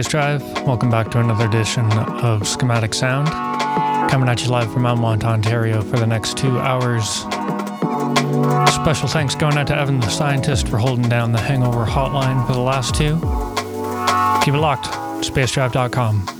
Bass Drive? Welcome back to another edition of Schematic Sound. Coming at you live from Elmont, Ontario for the next two hours. Special thanks going out to Evan the Scientist for holding down the Hangover hotline for the last two. Keep it locked. Bassdrive.com.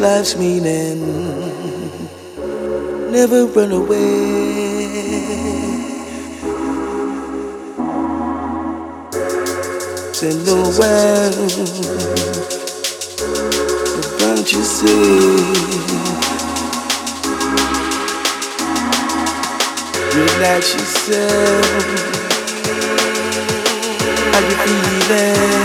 Life's meaning, never run away. Say no one, don't you see? Relax yourself. How you feeling?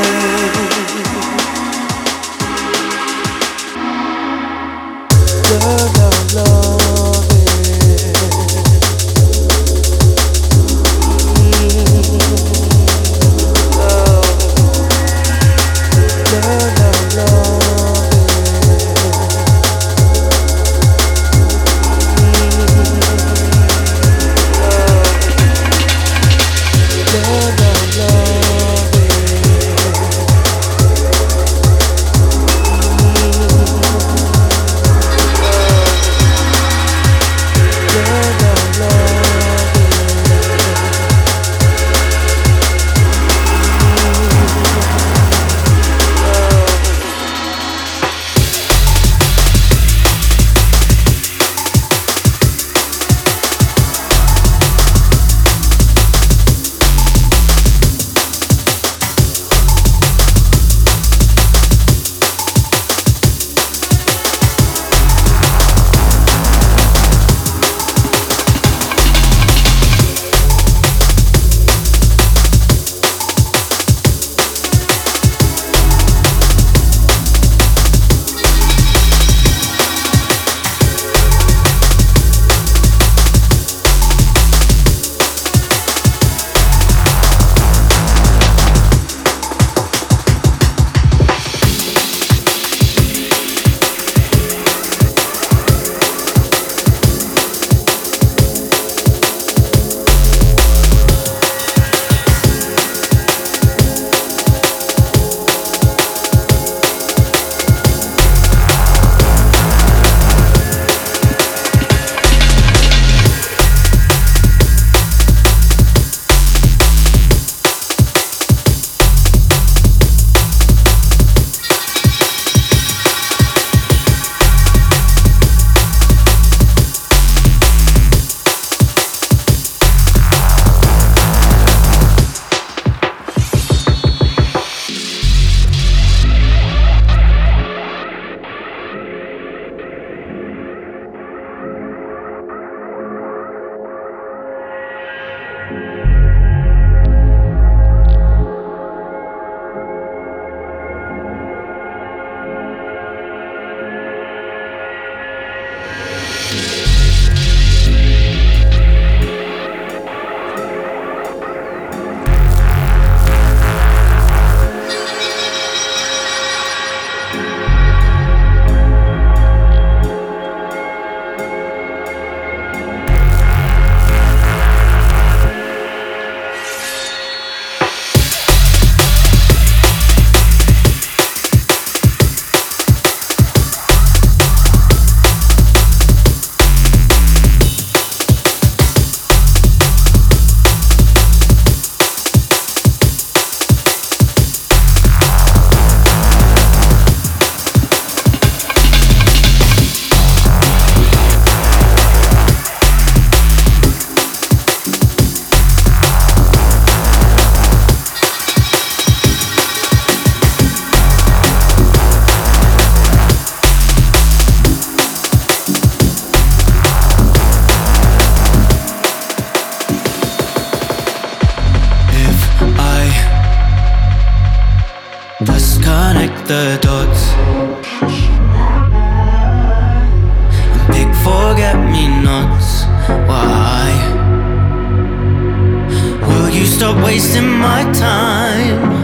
The dots. And pick forget me nots, why? Will you stop wasting my time?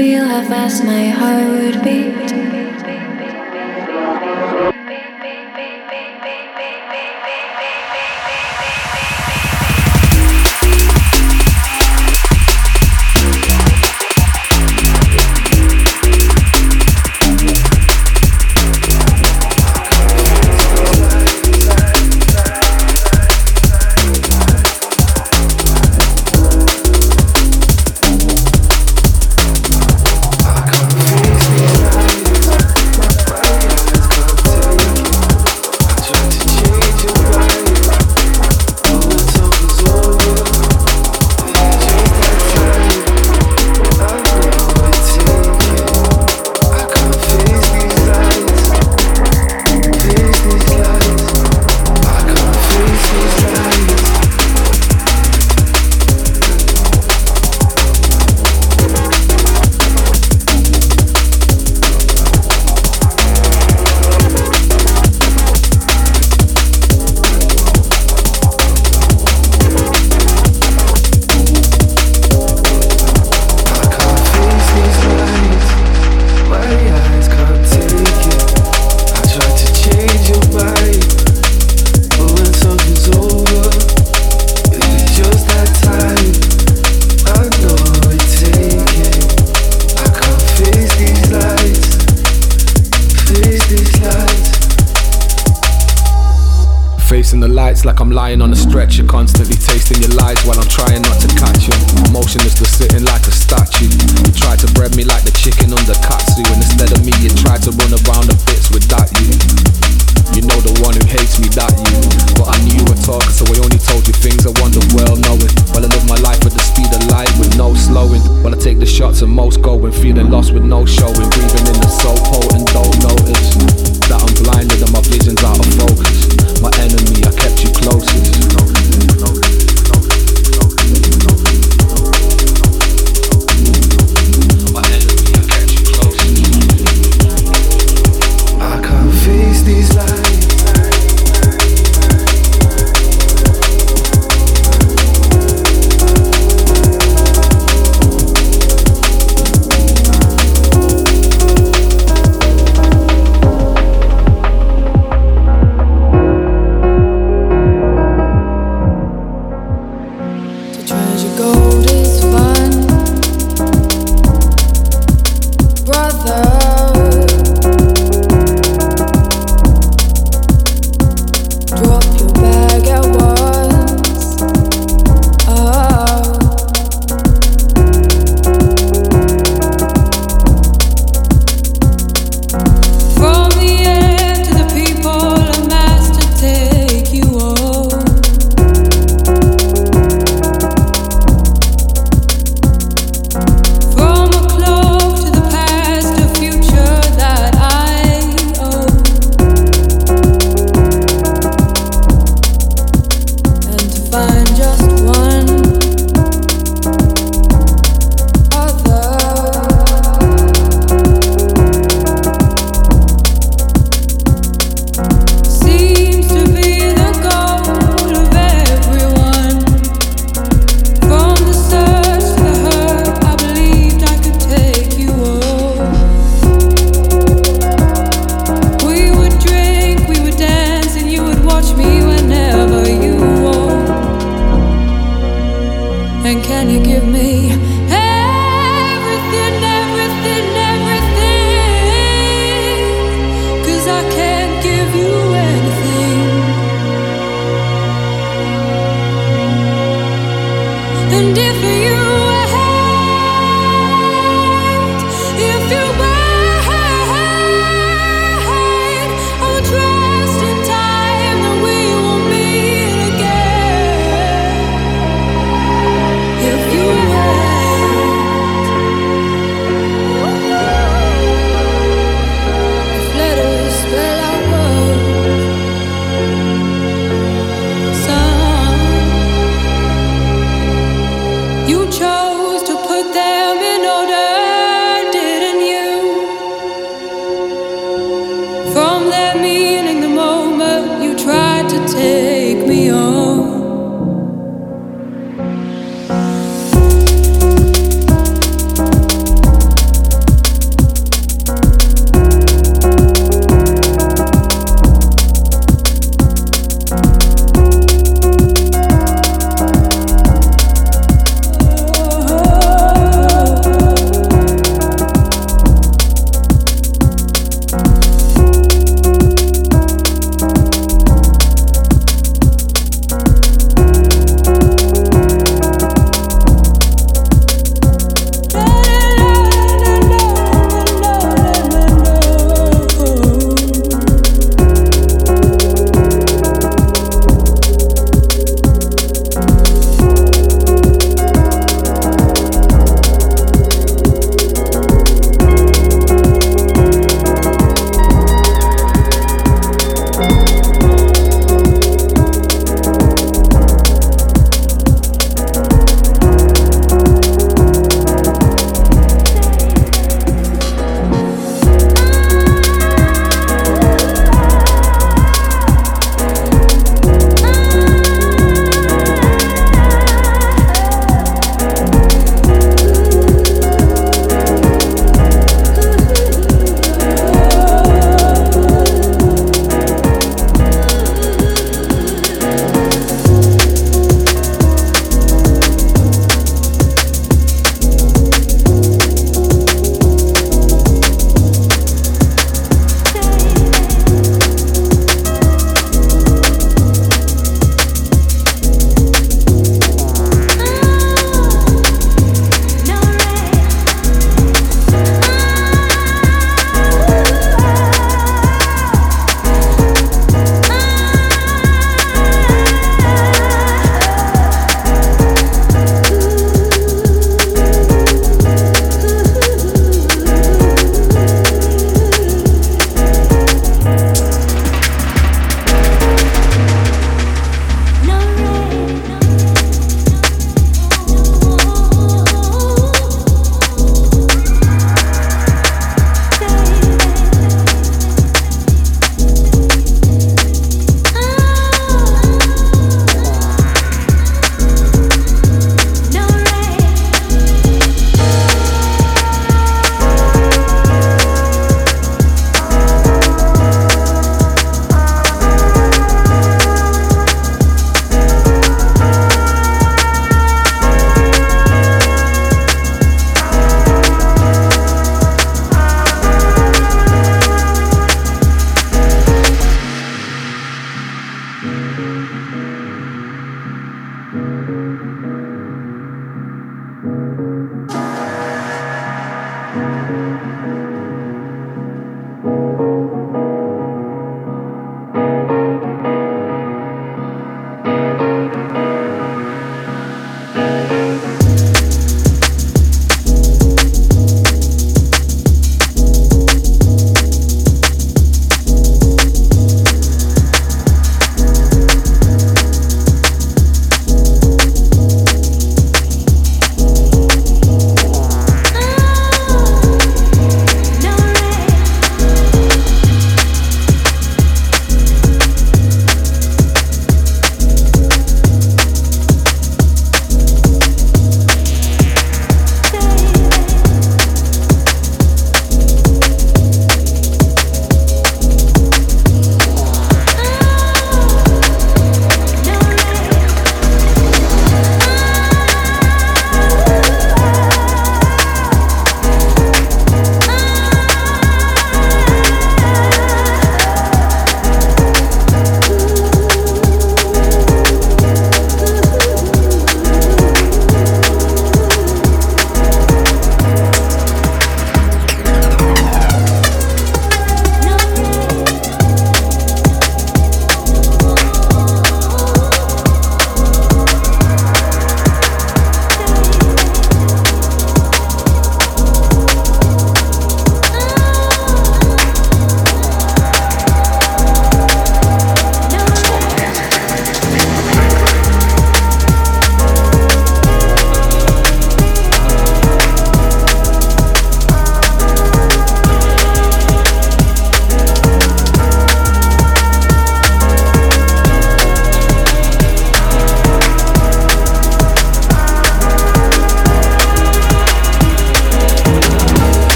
feel how fast my heart would beat.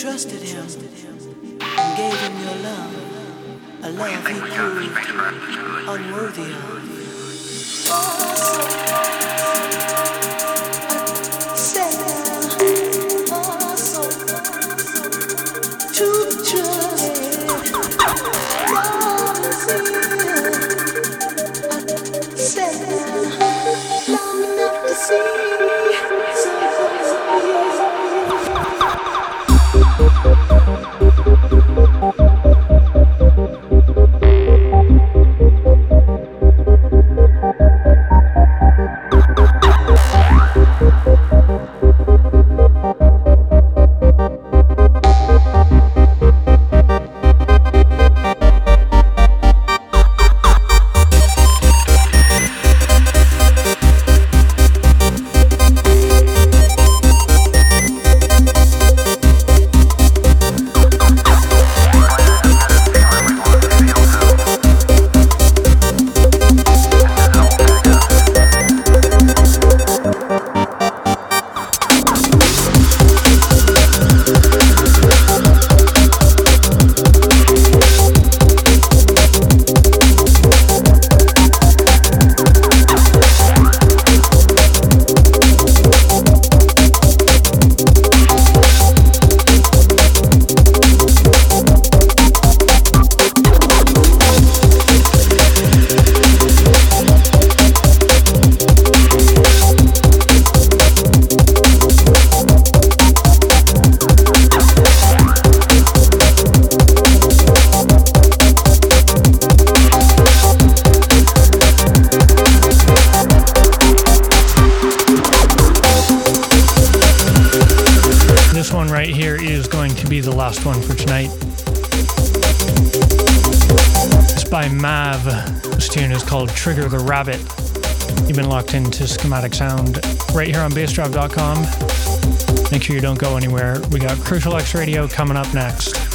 Trusted him and gave him your love, a love he proved unworthy of. This on bassdrive.com. Make sure you don't go anywhere. We got Crucial X Radio coming up next.